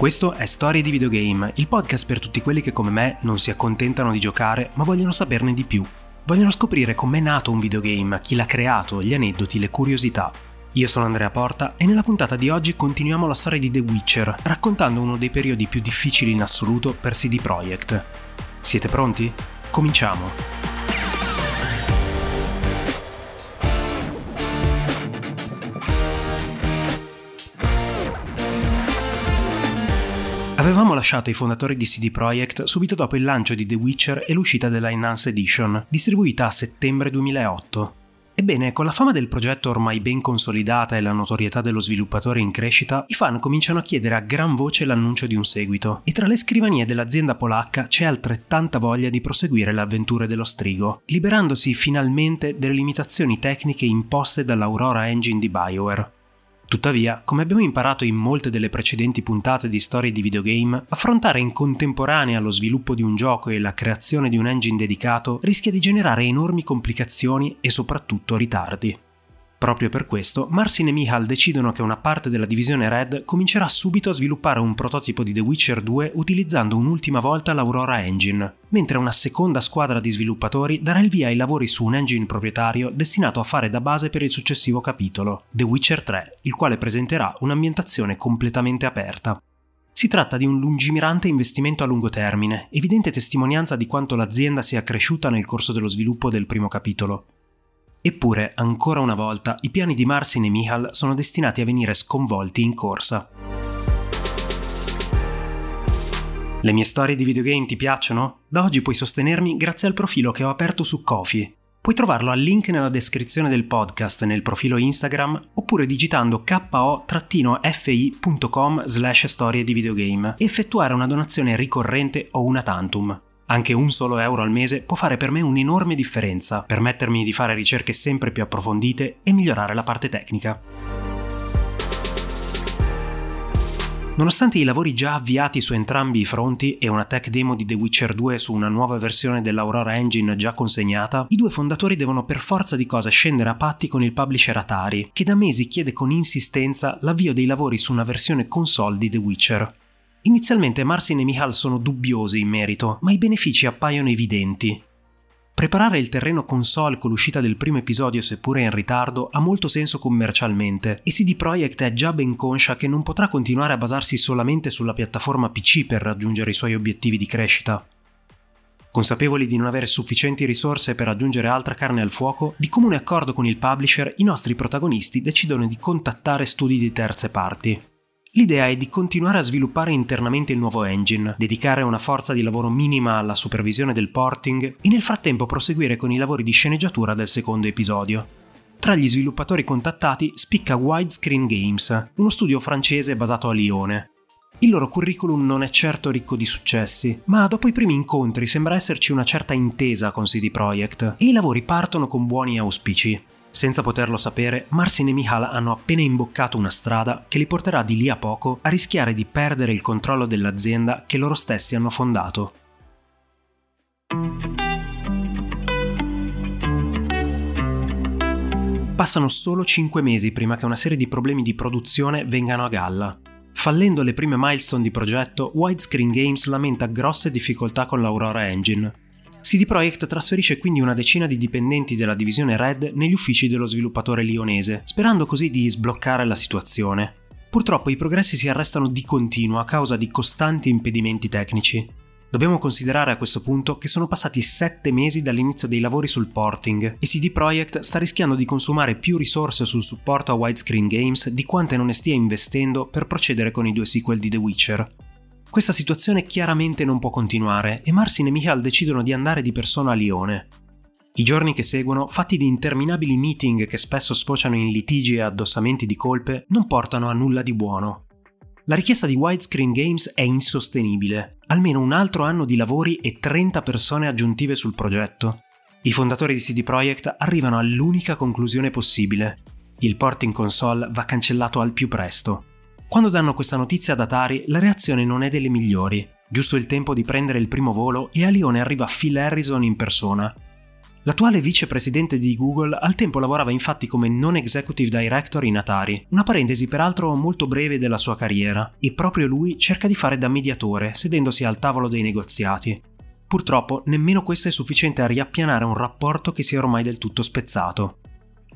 Questo è Storie di Videogame, il podcast per tutti quelli che come me non si accontentano di giocare ma vogliono saperne di più. Vogliono scoprire com'è nato un videogame, chi l'ha creato, gli aneddoti, le curiosità. Io sono Andrea Porta e nella puntata di oggi continuiamo la storia di The Witcher, raccontando uno dei periodi più difficili in assoluto per CD Projekt. Siete pronti? Cominciamo! Avevamo lasciato i fondatori di CD Projekt subito dopo il lancio di The Witcher e l'uscita della Enhanced Edition, distribuita a settembre 2008. Ebbene, con la fama del progetto ormai ben consolidata e la notorietà dello sviluppatore in crescita, i fan cominciano a chiedere a gran voce l'annuncio di un seguito, e tra le scrivanie dell'azienda polacca c'è altrettanta voglia di proseguire le avventure dello strigo, liberandosi finalmente delle limitazioni tecniche imposte dall'Aurora Engine di BioWare. Tuttavia, come abbiamo imparato in molte delle precedenti puntate di storie di videogame, affrontare in contemporanea lo sviluppo di un gioco e la creazione di un engine dedicato rischia di generare enormi complicazioni e soprattutto ritardi. Proprio per questo, Marcin e Michal decidono che una parte della divisione Red comincerà subito a sviluppare un prototipo di The Witcher 2 utilizzando un'ultima volta l'Aurora Engine, mentre una seconda squadra di sviluppatori darà il via ai lavori su un engine proprietario destinato a fare da base per il successivo capitolo, The Witcher 3, il quale presenterà un'ambientazione completamente aperta. Si tratta di un lungimirante investimento a lungo termine, evidente testimonianza di quanto l'azienda sia cresciuta nel corso dello sviluppo del primo capitolo. Eppure, ancora una volta, i piani di Marcin e Michal sono destinati a venire sconvolti in corsa. Le mie storie di videogame ti piacciono? Da oggi puoi sostenermi grazie al profilo che ho aperto su Kofi. Puoi trovarlo al link nella descrizione del podcast nel profilo Instagram oppure digitando ko-fi.com slash storie di videogame e effettuare una donazione ricorrente o una tantum. Anche un solo euro al mese può fare per me un'enorme differenza, permettermi di fare ricerche sempre più approfondite e migliorare la parte tecnica. Nonostante i lavori già avviati su entrambi i fronti e una tech demo di The Witcher 2 su una nuova versione dell'Aurora Engine già consegnata, i due fondatori devono per forza di cose scendere a patti con il publisher Atari, che da mesi chiede con insistenza l'avvio dei lavori su una versione console di The Witcher. Inizialmente Marcin e Michal sono dubbiosi in merito, ma i benefici appaiono evidenti. Preparare il terreno console con l'uscita del primo episodio, seppure in ritardo, ha molto senso commercialmente e CD Projekt è già ben conscia che non potrà continuare a basarsi solamente sulla piattaforma PC per raggiungere i suoi obiettivi di crescita. Consapevoli di non avere sufficienti risorse per aggiungere altra carne al fuoco, di comune accordo con il publisher, i nostri protagonisti decidono di contattare studi di terze parti. L'idea è di continuare a sviluppare internamente il nuovo engine, dedicare una forza di lavoro minima alla supervisione del porting e nel frattempo proseguire con i lavori di sceneggiatura del secondo episodio. Tra gli sviluppatori contattati spicca Widescreen Games, uno studio francese basato a Lione. Il loro curriculum non è certo ricco di successi, ma dopo i primi incontri sembra esserci una certa intesa con CD Projekt e i lavori partono con buoni auspici. Senza poterlo sapere, Marcin e Michal hanno appena imboccato una strada che li porterà di lì a poco a rischiare di perdere il controllo dell'azienda che loro stessi hanno fondato. Passano solo 5 mesi prima che una serie di problemi di produzione vengano a galla. Fallendo le prime milestone di progetto, Widescreen Games lamenta grosse difficoltà con l'Aurora Engine, CD Projekt trasferisce quindi una decina di dipendenti della divisione Red negli uffici dello sviluppatore lionese, sperando così di sbloccare la situazione. Purtroppo i progressi si arrestano di continuo a causa di costanti impedimenti tecnici. Dobbiamo considerare a questo punto che sono passati 7 mesi dall'inizio dei lavori sul porting e CD Projekt sta rischiando di consumare più risorse sul supporto a widescreen games di quante non ne stia investendo per procedere con i due sequel di The Witcher. Questa situazione chiaramente non può continuare e Marcin e Michal decidono di andare di persona a Lione. I giorni che seguono, fatti di interminabili meeting che spesso sfociano in litigi e addossamenti di colpe, non portano a nulla di buono. La richiesta di Widescreen Games è insostenibile. Almeno un altro anno di lavori e 30 persone aggiuntive sul progetto. I fondatori di CD Projekt arrivano all'unica conclusione possibile. Il port in console va cancellato al più presto. Quando danno questa notizia ad Atari, la reazione non è delle migliori. Giusto il tempo di prendere il primo volo e a Lione arriva Phil Harrison in persona, L'attuale vicepresidente di Google al tempo lavorava infatti come non executive director in Atari, una parentesi peraltro molto breve della sua carriera, e proprio lui cerca di fare da mediatore, sedendosi al tavolo dei negoziati. Purtroppo nemmeno questo è sufficiente a riappianare un rapporto che si è ormai del tutto spezzato.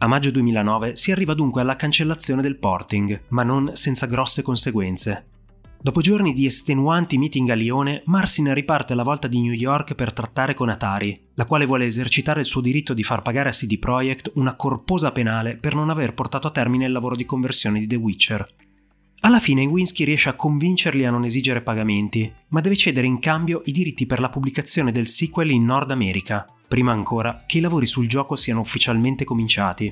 A maggio 2009 si arriva dunque alla cancellazione del porting, ma non senza grosse conseguenze. Dopo giorni di estenuanti meeting a Lione, Marsin riparte alla volta di New York per trattare con Atari, la quale vuole esercitare il suo diritto di far pagare a CD Projekt una corposa penale per non aver portato a termine il lavoro di conversione di The Witcher. Alla fine Winsky riesce a convincerli a non esigere pagamenti, ma deve cedere in cambio i diritti per la pubblicazione del sequel in Nord America, prima ancora che i lavori sul gioco siano ufficialmente cominciati.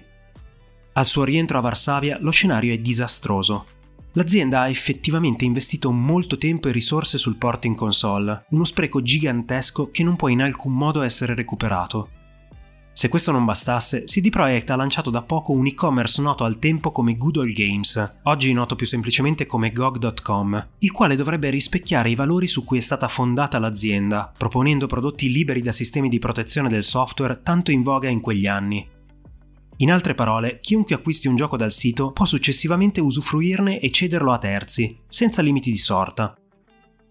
Al suo rientro a Varsavia lo scenario è disastroso. L'azienda ha effettivamente investito molto tempo e risorse sul porting console, uno spreco gigantesco che non può in alcun modo essere recuperato. Se questo non bastasse, CD Projekt ha lanciato da poco un e-commerce noto al tempo come Good Games, oggi noto più semplicemente come GOG.com, il quale dovrebbe rispecchiare i valori su cui è stata fondata l'azienda, proponendo prodotti liberi da sistemi di protezione del software tanto in voga in quegli anni. In altre parole, chiunque acquisti un gioco dal sito può successivamente usufruirne e cederlo a terzi, senza limiti di sorta.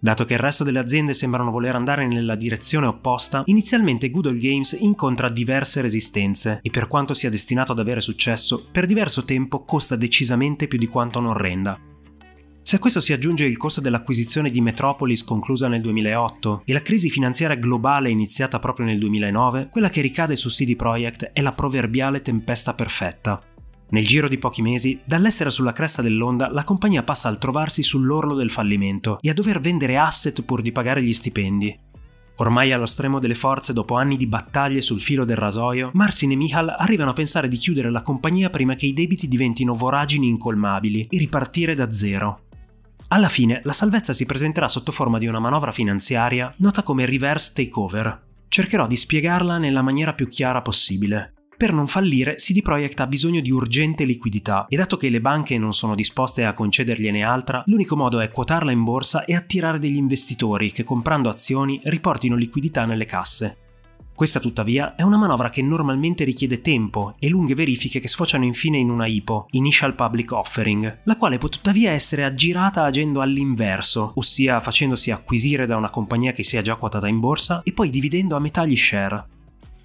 Dato che il resto delle aziende sembrano voler andare nella direzione opposta, inizialmente Good Games incontra diverse resistenze e per quanto sia destinato ad avere successo, per diverso tempo costa decisamente più di quanto non renda. Se a questo si aggiunge il costo dell'acquisizione di Metropolis conclusa nel 2008 e la crisi finanziaria globale iniziata proprio nel 2009, quella che ricade su CD Projekt è la proverbiale tempesta perfetta. Nel giro di pochi mesi, dall'essere sulla cresta dell'onda, la compagnia passa al trovarsi sull'orlo del fallimento e a dover vendere asset pur di pagare gli stipendi. Ormai allo stremo delle forze, dopo anni di battaglie sul filo del rasoio, Marsin e Michal arrivano a pensare di chiudere la compagnia prima che i debiti diventino voragini incolmabili e ripartire da zero. Alla fine la salvezza si presenterà sotto forma di una manovra finanziaria nota come reverse takeover. Cercherò di spiegarla nella maniera più chiara possibile. Per non fallire, CD Projekt ha bisogno di urgente liquidità e dato che le banche non sono disposte a concedergliene altra, l'unico modo è quotarla in borsa e attirare degli investitori che comprando azioni riportino liquidità nelle casse. Questa tuttavia è una manovra che normalmente richiede tempo e lunghe verifiche che sfociano infine in una IPO, Initial Public Offering, la quale può tuttavia essere aggirata agendo all'inverso, ossia facendosi acquisire da una compagnia che sia già quotata in borsa e poi dividendo a metà gli share.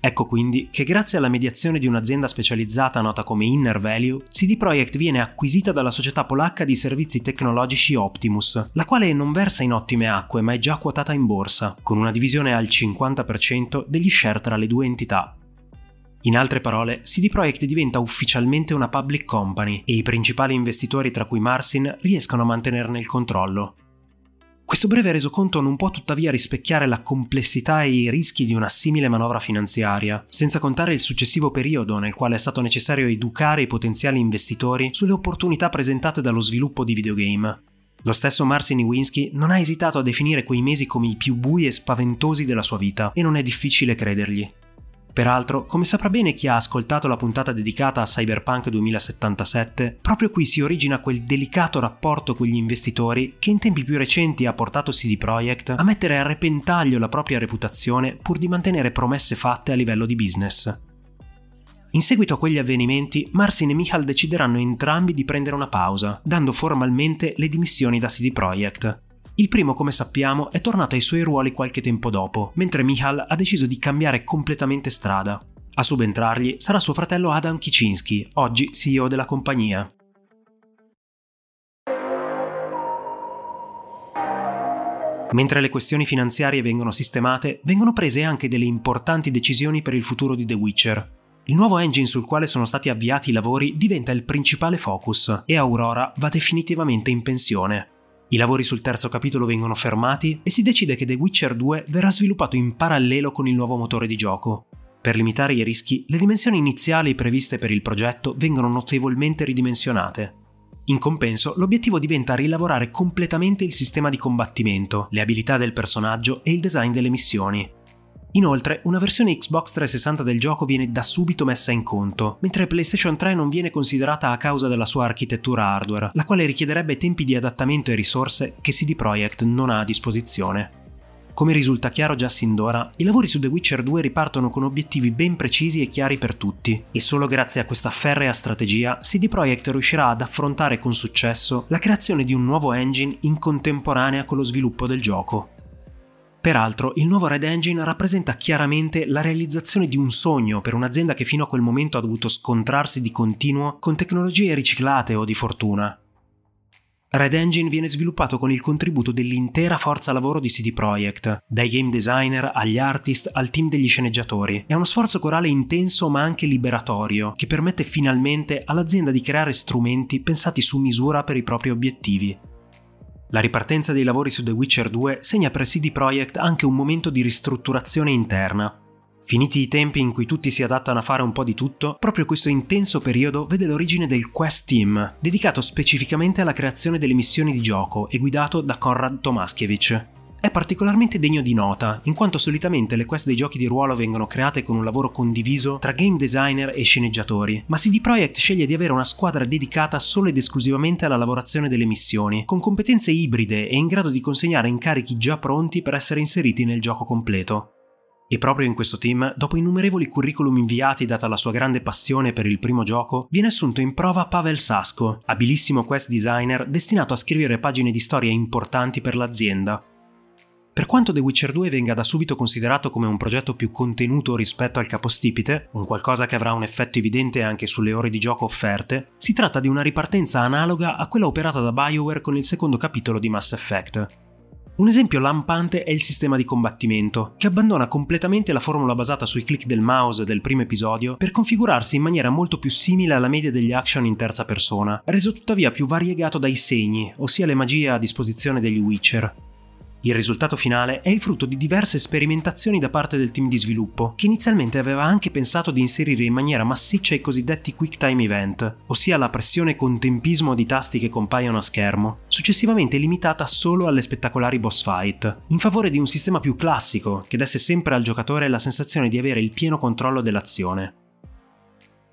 Ecco quindi che grazie alla mediazione di un'azienda specializzata nota come Inner Value, CD Projekt viene acquisita dalla società polacca di servizi tecnologici Optimus, la quale non versa in ottime acque ma è già quotata in borsa, con una divisione al 50% degli share tra le due entità. In altre parole, CD Projekt diventa ufficialmente una public company e i principali investitori tra cui Marsin riescono a mantenerne il controllo. Questo breve resoconto non può tuttavia rispecchiare la complessità e i rischi di una simile manovra finanziaria, senza contare il successivo periodo nel quale è stato necessario educare i potenziali investitori sulle opportunità presentate dallo sviluppo di videogame. Lo stesso Marcin Iwinski non ha esitato a definire quei mesi come i più bui e spaventosi della sua vita, e non è difficile credergli. Peraltro, come saprà bene chi ha ascoltato la puntata dedicata a Cyberpunk 2077, proprio qui si origina quel delicato rapporto con gli investitori che in tempi più recenti ha portato CD Projekt a mettere a repentaglio la propria reputazione pur di mantenere promesse fatte a livello di business. In seguito a quegli avvenimenti, Marcin e Michal decideranno entrambi di prendere una pausa, dando formalmente le dimissioni da CD Projekt, il primo, come sappiamo, è tornato ai suoi ruoli qualche tempo dopo, mentre Michal ha deciso di cambiare completamente strada. A subentrargli sarà suo fratello Adam Kicinski, oggi CEO della compagnia. Mentre le questioni finanziarie vengono sistemate, vengono prese anche delle importanti decisioni per il futuro di The Witcher. Il nuovo engine sul quale sono stati avviati i lavori diventa il principale focus e Aurora va definitivamente in pensione. I lavori sul terzo capitolo vengono fermati e si decide che The Witcher 2 verrà sviluppato in parallelo con il nuovo motore di gioco. Per limitare i rischi, le dimensioni iniziali previste per il progetto vengono notevolmente ridimensionate. In compenso, l'obiettivo diventa rilavorare completamente il sistema di combattimento, le abilità del personaggio e il design delle missioni. Inoltre, una versione Xbox 360 del gioco viene da subito messa in conto, mentre PlayStation 3 non viene considerata a causa della sua architettura hardware, la quale richiederebbe tempi di adattamento e risorse che CD Projekt non ha a disposizione. Come risulta chiaro già sin d'ora, i lavori su The Witcher 2 ripartono con obiettivi ben precisi e chiari per tutti, e solo grazie a questa ferrea strategia CD Projekt riuscirà ad affrontare con successo la creazione di un nuovo engine in contemporanea con lo sviluppo del gioco. Peraltro, il nuovo Red Engine rappresenta chiaramente la realizzazione di un sogno per un'azienda che fino a quel momento ha dovuto scontrarsi di continuo con tecnologie riciclate o di fortuna. Red Engine viene sviluppato con il contributo dell'intera forza lavoro di CD Projekt, dai game designer agli artist al team degli sceneggiatori. È uno sforzo corale intenso ma anche liberatorio, che permette finalmente all'azienda di creare strumenti pensati su misura per i propri obiettivi. La ripartenza dei lavori su The Witcher 2 segna per CD Projekt anche un momento di ristrutturazione interna, Finiti i tempi in cui tutti si adattano a fare un po' di tutto, proprio questo intenso periodo vede l'origine del Quest Team, dedicato specificamente alla creazione delle missioni di gioco e guidato da Konrad Tomaskiewicz. È particolarmente degno di nota, in quanto solitamente le quest dei giochi di ruolo vengono create con un lavoro condiviso tra game designer e sceneggiatori, ma CD Projekt sceglie di avere una squadra dedicata solo ed esclusivamente alla lavorazione delle missioni, con competenze ibride e in grado di consegnare incarichi già pronti per essere inseriti nel gioco completo. E proprio in questo team, dopo innumerevoli curriculum inviati data la sua grande passione per il primo gioco, viene assunto in prova Pavel Sasko, abilissimo quest designer destinato a scrivere pagine di storia importanti per l'azienda. Per quanto The Witcher 2 venga da subito considerato come un progetto più contenuto rispetto al capostipite, un qualcosa che avrà un effetto evidente anche sulle ore di gioco offerte, si tratta di una ripartenza analoga a quella operata da BioWare con il secondo capitolo di Mass Effect, un esempio lampante è il sistema di combattimento, che abbandona completamente la formula basata sui click del mouse del primo episodio per configurarsi in maniera molto più simile alla media degli action in terza persona, reso tuttavia più variegato dai segni, ossia le magie a disposizione degli Witcher. Il risultato finale è il frutto di diverse sperimentazioni da parte del team di sviluppo, che inizialmente aveva anche pensato di inserire in maniera massiccia i cosiddetti Quick Time Event, ossia la pressione con tempismo di tasti che compaiono a schermo, successivamente limitata solo alle spettacolari boss fight, in favore di un sistema più classico che desse sempre al giocatore la sensazione di avere il pieno controllo dell'azione.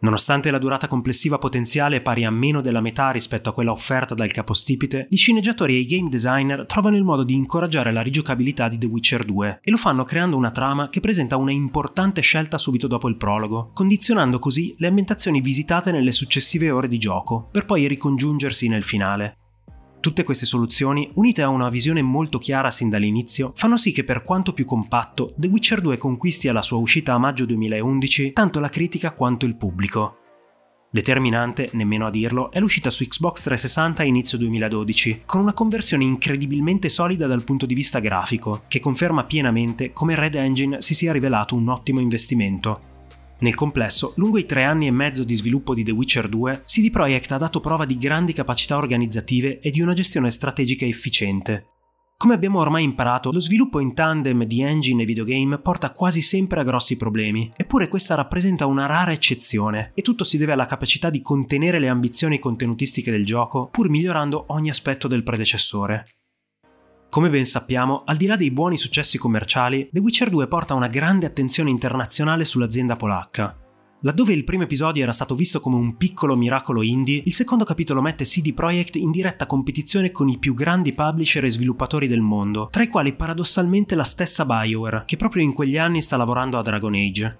Nonostante la durata complessiva potenziale pari a meno della metà rispetto a quella offerta dal capostipite, i sceneggiatori e i game designer trovano il modo di incoraggiare la rigiocabilità di The Witcher 2 e lo fanno creando una trama che presenta una importante scelta subito dopo il prologo, condizionando così le ambientazioni visitate nelle successive ore di gioco, per poi ricongiungersi nel finale. Tutte queste soluzioni, unite a una visione molto chiara sin dall'inizio, fanno sì che per quanto più compatto, The Witcher 2 conquisti alla sua uscita a maggio 2011 tanto la critica quanto il pubblico. Determinante, nemmeno a dirlo, è l'uscita su Xbox 360 a inizio 2012, con una conversione incredibilmente solida dal punto di vista grafico, che conferma pienamente come Red Engine si sia rivelato un ottimo investimento. Nel complesso, lungo i tre anni e mezzo di sviluppo di The Witcher 2, CD Projekt ha dato prova di grandi capacità organizzative e di una gestione strategica efficiente. Come abbiamo ormai imparato, lo sviluppo in tandem di engine e videogame porta quasi sempre a grossi problemi, eppure questa rappresenta una rara eccezione, e tutto si deve alla capacità di contenere le ambizioni contenutistiche del gioco, pur migliorando ogni aspetto del predecessore. Come ben sappiamo, al di là dei buoni successi commerciali, The Witcher 2 porta una grande attenzione internazionale sull'azienda polacca. Laddove il primo episodio era stato visto come un piccolo miracolo indie, il secondo capitolo mette CD Projekt in diretta competizione con i più grandi publisher e sviluppatori del mondo, tra i quali paradossalmente la stessa BioWare, che proprio in quegli anni sta lavorando a Dragon Age.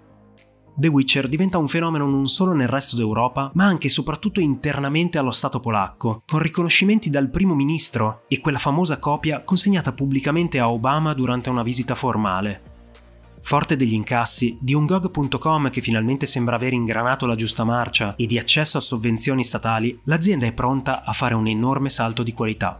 The Witcher diventa un fenomeno non solo nel resto d'Europa, ma anche e soprattutto internamente allo Stato polacco, con riconoscimenti dal primo ministro e quella famosa copia consegnata pubblicamente a Obama durante una visita formale. Forte degli incassi, di un GOG.com che finalmente sembra aver ingranato la giusta marcia e di accesso a sovvenzioni statali, l'azienda è pronta a fare un enorme salto di qualità.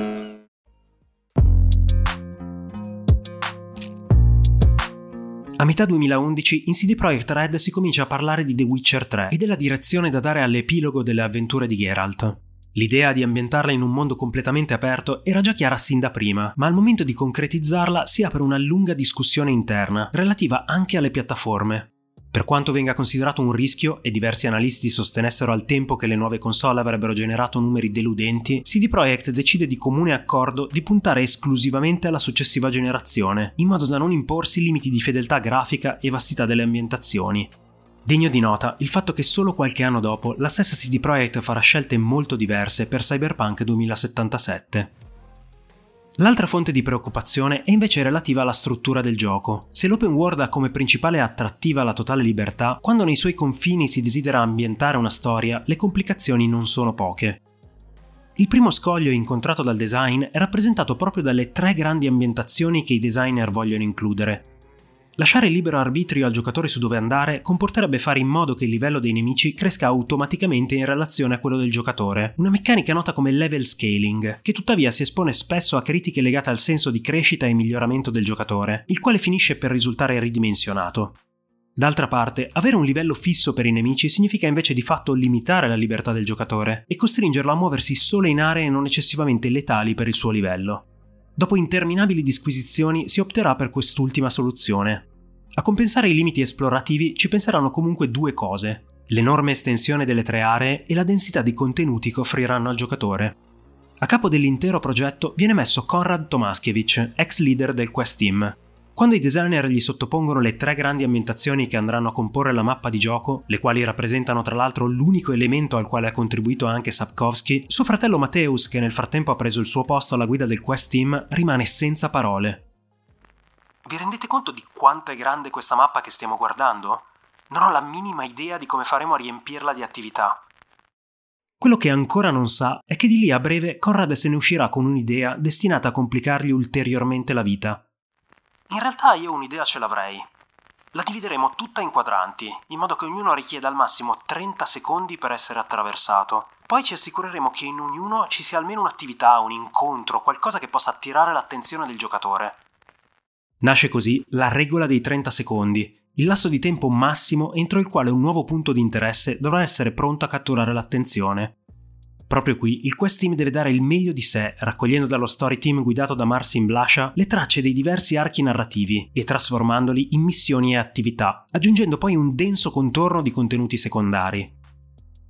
A metà 2011 in CD Projekt Red si comincia a parlare di The Witcher 3 e della direzione da dare all'epilogo delle avventure di Geralt. L'idea di ambientarla in un mondo completamente aperto era già chiara sin da prima, ma al momento di concretizzarla si apre una lunga discussione interna, relativa anche alle piattaforme. Per quanto venga considerato un rischio e diversi analisti sostenessero al tempo che le nuove console avrebbero generato numeri deludenti, CD Projekt decide di comune accordo di puntare esclusivamente alla successiva generazione, in modo da non imporsi limiti di fedeltà grafica e vastità delle ambientazioni. Degno di nota il fatto che solo qualche anno dopo la stessa CD Projekt farà scelte molto diverse per Cyberpunk 2077. L'altra fonte di preoccupazione è invece relativa alla struttura del gioco. Se l'open world ha come principale attrattiva la totale libertà, quando nei suoi confini si desidera ambientare una storia, le complicazioni non sono poche. Il primo scoglio incontrato dal design è rappresentato proprio dalle tre grandi ambientazioni che i designer vogliono includere, Lasciare libero arbitrio al giocatore su dove andare comporterebbe fare in modo che il livello dei nemici cresca automaticamente in relazione a quello del giocatore, una meccanica nota come level scaling, che tuttavia si espone spesso a critiche legate al senso di crescita e miglioramento del giocatore, il quale finisce per risultare ridimensionato. D'altra parte, avere un livello fisso per i nemici significa invece di fatto limitare la libertà del giocatore e costringerlo a muoversi solo in aree non eccessivamente letali per il suo livello. Dopo interminabili disquisizioni si opterà per quest'ultima soluzione. A compensare i limiti esplorativi ci penseranno comunque due cose, l'enorme estensione delle tre aree e la densità di contenuti che offriranno al giocatore. A capo dell'intero progetto viene messo Konrad Tomaskiewicz, ex leader del Quest Team, quando i designer gli sottopongono le tre grandi ambientazioni che andranno a comporre la mappa di gioco, le quali rappresentano tra l'altro l'unico elemento al quale ha contribuito anche Sapkowski, suo fratello Mateusz, che nel frattempo ha preso il suo posto alla guida del Quest Team, rimane senza parole. Vi rendete conto di quanto è grande questa mappa che stiamo guardando? Non ho la minima idea di come faremo a riempirla di attività. Quello che ancora non sa è che di lì a breve Conrad se ne uscirà con un'idea destinata a complicargli ulteriormente la vita. In realtà io un'idea ce l'avrei. La divideremo tutta in quadranti, in modo che ognuno richieda al massimo 30 secondi per essere attraversato. Poi ci assicureremo che in ognuno ci sia almeno un'attività, un incontro, qualcosa che possa attirare l'attenzione del giocatore. Nasce così la regola dei 30 secondi, il lasso di tempo massimo entro il quale un nuovo punto di interesse dovrà essere pronto a catturare l'attenzione. Proprio qui il Quest Team deve dare il meglio di sé, raccogliendo dallo story team guidato da Marcin Blascia le tracce dei diversi archi narrativi e trasformandoli in missioni e attività, aggiungendo poi un denso contorno di contenuti secondari.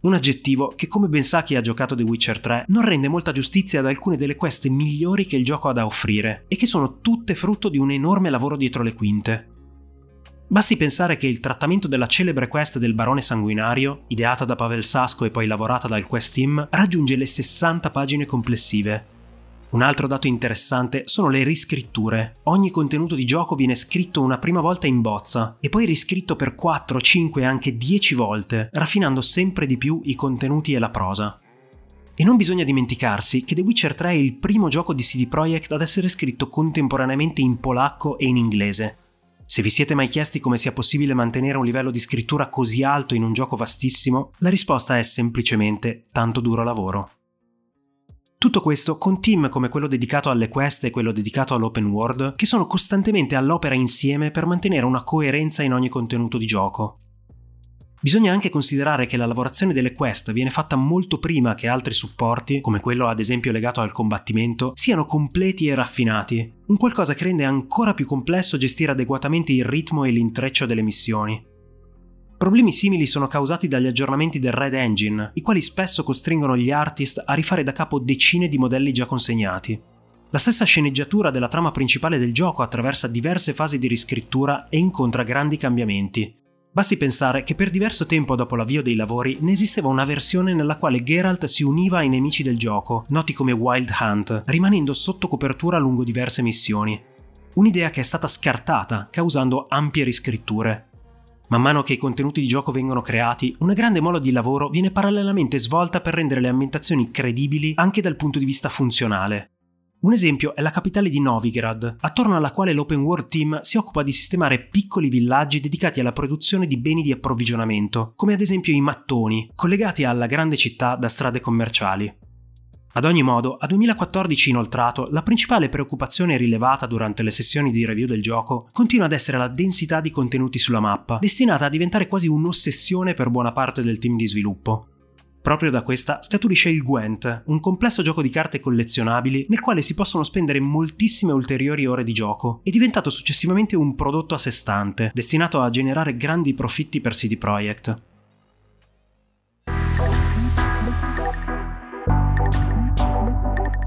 Un aggettivo che, come ben sa chi ha giocato The Witcher 3, non rende molta giustizia ad alcune delle quest migliori che il gioco ha da offrire, e che sono tutte frutto di un enorme lavoro dietro le quinte. Basti pensare che il trattamento della celebre quest del barone sanguinario, ideata da Pavel Sasco e poi lavorata dal quest team, raggiunge le 60 pagine complessive. Un altro dato interessante sono le riscritture. Ogni contenuto di gioco viene scritto una prima volta in bozza e poi riscritto per 4, 5 e anche 10 volte, raffinando sempre di più i contenuti e la prosa. E non bisogna dimenticarsi che The Witcher 3 è il primo gioco di CD Projekt ad essere scritto contemporaneamente in polacco e in inglese, se vi siete mai chiesti come sia possibile mantenere un livello di scrittura così alto in un gioco vastissimo, la risposta è semplicemente tanto duro lavoro. Tutto questo con team come quello dedicato alle quest e quello dedicato all'open world, che sono costantemente all'opera insieme per mantenere una coerenza in ogni contenuto di gioco. Bisogna anche considerare che la lavorazione delle quest viene fatta molto prima che altri supporti, come quello ad esempio legato al combattimento, siano completi e raffinati, un qualcosa che rende ancora più complesso gestire adeguatamente il ritmo e l'intreccio delle missioni. Problemi simili sono causati dagli aggiornamenti del Red Engine, i quali spesso costringono gli artist a rifare da capo decine di modelli già consegnati. La stessa sceneggiatura della trama principale del gioco attraversa diverse fasi di riscrittura e incontra grandi cambiamenti, Basti pensare che per diverso tempo dopo l'avvio dei lavori ne esisteva una versione nella quale Geralt si univa ai nemici del gioco, noti come Wild Hunt, rimanendo sotto copertura lungo diverse missioni. Un'idea che è stata scartata, causando ampie riscritture. Man mano che i contenuti di gioco vengono creati, una grande mole di lavoro viene parallelamente svolta per rendere le ambientazioni credibili anche dal punto di vista funzionale. Un esempio è la capitale di Novigrad, attorno alla quale l'Open World Team si occupa di sistemare piccoli villaggi dedicati alla produzione di beni di approvvigionamento, come ad esempio i mattoni, collegati alla grande città da strade commerciali. Ad ogni modo, a 2014 inoltrato, la principale preoccupazione rilevata durante le sessioni di review del gioco continua ad essere la densità di contenuti sulla mappa, destinata a diventare quasi un'ossessione per buona parte del team di sviluppo. Proprio da questa scaturisce il Gwent, un complesso gioco di carte collezionabili nel quale si possono spendere moltissime ulteriori ore di gioco e diventato successivamente un prodotto a sé stante, destinato a generare grandi profitti per CD Projekt.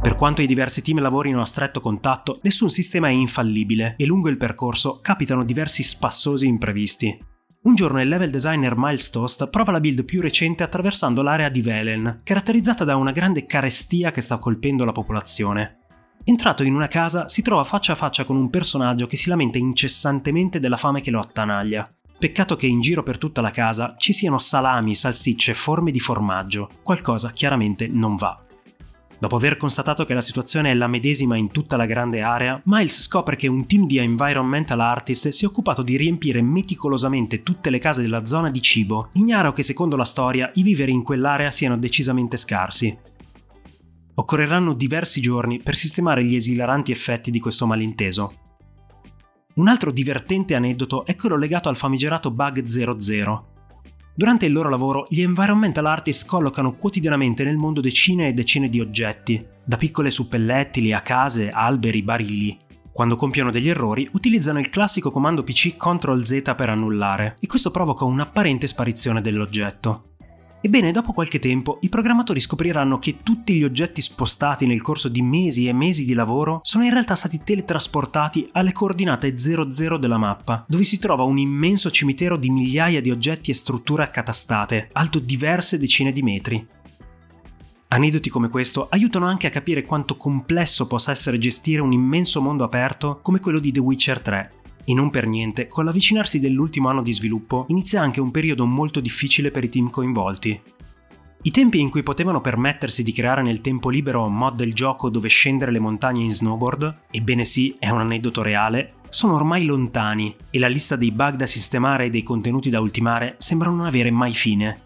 Per quanto i diversi team lavorino a stretto contatto, nessun sistema è infallibile e lungo il percorso capitano diversi spassosi imprevisti. Un giorno il level designer Miles Toast prova la build più recente attraversando l'area di Velen, caratterizzata da una grande carestia che sta colpendo la popolazione. Entrato in una casa, si trova faccia a faccia con un personaggio che si lamenta incessantemente della fame che lo attanaglia. Peccato che in giro per tutta la casa ci siano salami, salsicce, forme di formaggio. Qualcosa chiaramente non va. Dopo aver constatato che la situazione è la medesima in tutta la grande area, Miles scopre che un team di environmental artist si è occupato di riempire meticolosamente tutte le case della zona di cibo, ignaro che secondo la storia i viveri in quell'area siano decisamente scarsi. Occorreranno diversi giorni per sistemare gli esilaranti effetti di questo malinteso. Un altro divertente aneddoto è quello legato al famigerato bug 00, Durante il loro lavoro, gli environmental artists collocano quotidianamente nel mondo decine e decine di oggetti, da piccole suppellettili a case, alberi, barili. Quando compiono degli errori, utilizzano il classico comando PC CTRL Z per annullare, e questo provoca un'apparente sparizione dell'oggetto. Ebbene, dopo qualche tempo, i programmatori scopriranno che tutti gli oggetti spostati nel corso di mesi e mesi di lavoro sono in realtà stati teletrasportati alle coordinate 00 della mappa, dove si trova un immenso cimitero di migliaia di oggetti e strutture accatastate, alto diverse decine di metri. Aneddoti come questo aiutano anche a capire quanto complesso possa essere gestire un immenso mondo aperto come quello di The Witcher 3, e non per niente, con l'avvicinarsi dell'ultimo anno di sviluppo, inizia anche un periodo molto difficile per i team coinvolti. I tempi in cui potevano permettersi di creare nel tempo libero mod del gioco dove scendere le montagne in snowboard, ebbene sì, è un aneddoto reale, sono ormai lontani e la lista dei bug da sistemare e dei contenuti da ultimare sembra non avere mai fine.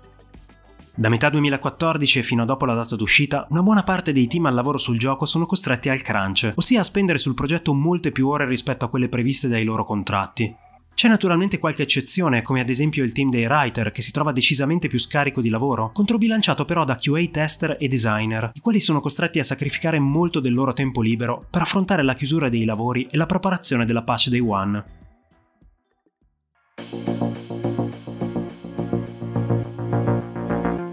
Da metà 2014 e fino a dopo la data d'uscita, una buona parte dei team al lavoro sul gioco sono costretti al crunch, ossia a spendere sul progetto molte più ore rispetto a quelle previste dai loro contratti. C'è naturalmente qualche eccezione, come ad esempio il team dei writer, che si trova decisamente più scarico di lavoro, controbilanciato però da QA tester e designer, i quali sono costretti a sacrificare molto del loro tempo libero per affrontare la chiusura dei lavori e la preparazione della patch day one.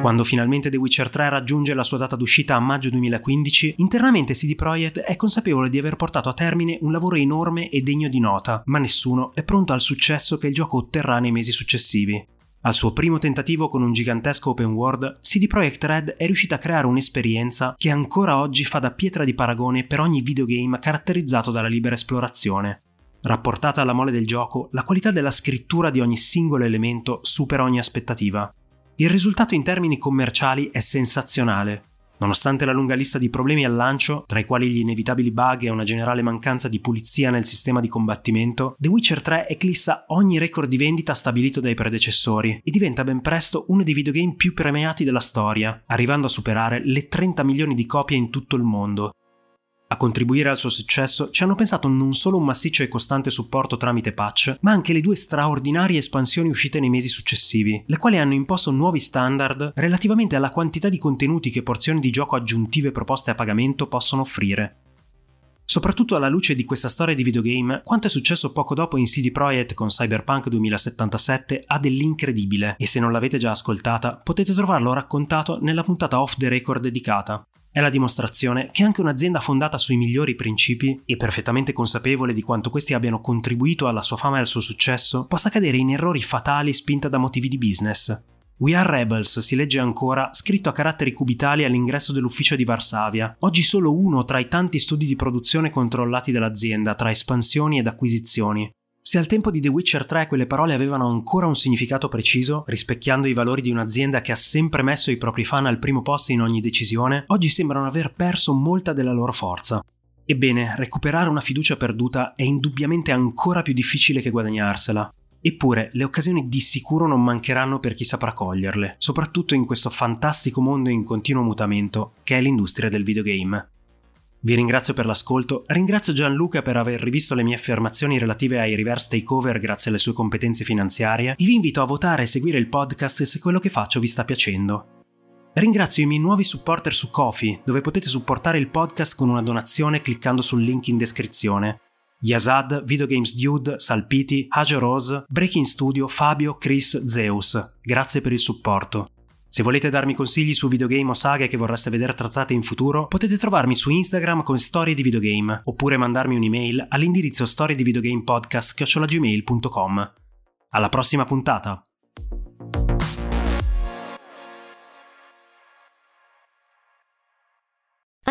Quando finalmente The Witcher 3 raggiunge la sua data d'uscita a maggio 2015, internamente CD Projekt è consapevole di aver portato a termine un lavoro enorme e degno di nota, ma nessuno è pronto al successo che il gioco otterrà nei mesi successivi. Al suo primo tentativo con un gigantesco open world, CD Projekt Red è riuscita a creare un'esperienza che ancora oggi fa da pietra di paragone per ogni videogame caratterizzato dalla libera esplorazione. Rapportata alla mole del gioco, la qualità della scrittura di ogni singolo elemento supera ogni aspettativa. Il risultato in termini commerciali è sensazionale. Nonostante la lunga lista di problemi al lancio, tra i quali gli inevitabili bug e una generale mancanza di pulizia nel sistema di combattimento, The Witcher 3 eclissa ogni record di vendita stabilito dai predecessori e diventa ben presto uno dei videogame più premiati della storia, arrivando a superare le 30 milioni di copie in tutto il mondo. A contribuire al suo successo ci hanno pensato non solo un massiccio e costante supporto tramite patch, ma anche le due straordinarie espansioni uscite nei mesi successivi, le quali hanno imposto nuovi standard relativamente alla quantità di contenuti che porzioni di gioco aggiuntive proposte a pagamento possono offrire. Soprattutto alla luce di questa storia di videogame, quanto è successo poco dopo in CD Projekt con Cyberpunk 2077 ha dell'incredibile e se non l'avete già ascoltata potete trovarlo raccontato nella puntata off the record dedicata. È la dimostrazione che anche un'azienda fondata sui migliori principi e perfettamente consapevole di quanto questi abbiano contribuito alla sua fama e al suo successo possa cadere in errori fatali spinta da motivi di business. We Are Rebels si legge ancora scritto a caratteri cubitali all'ingresso dell'ufficio di Varsavia, oggi solo uno tra i tanti studi di produzione controllati dall'azienda tra espansioni ed acquisizioni. Se al tempo di The Witcher 3 quelle parole avevano ancora un significato preciso, rispecchiando i valori di un'azienda che ha sempre messo i propri fan al primo posto in ogni decisione, oggi sembrano aver perso molta della loro forza. Ebbene, recuperare una fiducia perduta è indubbiamente ancora più difficile che guadagnarsela. Eppure le occasioni di sicuro non mancheranno per chi saprà coglierle, soprattutto in questo fantastico mondo in continuo mutamento che è l'industria del videogame. Vi ringrazio per l'ascolto, ringrazio Gianluca per aver rivisto le mie affermazioni relative ai reverse takeover grazie alle sue competenze finanziarie e vi invito a votare e seguire il podcast se quello che faccio vi sta piacendo. Ringrazio i miei nuovi supporter su Kofi, dove potete supportare il podcast con una donazione cliccando sul link in descrizione. Yazad, Videogames Dude, Salpiti, Hajo Rose, Breaking Studio, Fabio, Chris, Zeus. Grazie per il supporto. Se volete darmi consigli su videogame o saghe che vorreste vedere trattate in futuro, potete trovarmi su Instagram con storie di videogame, oppure mandarmi un'email all'indirizzo storiedivideogamepodcast.gmail.com. Alla prossima puntata!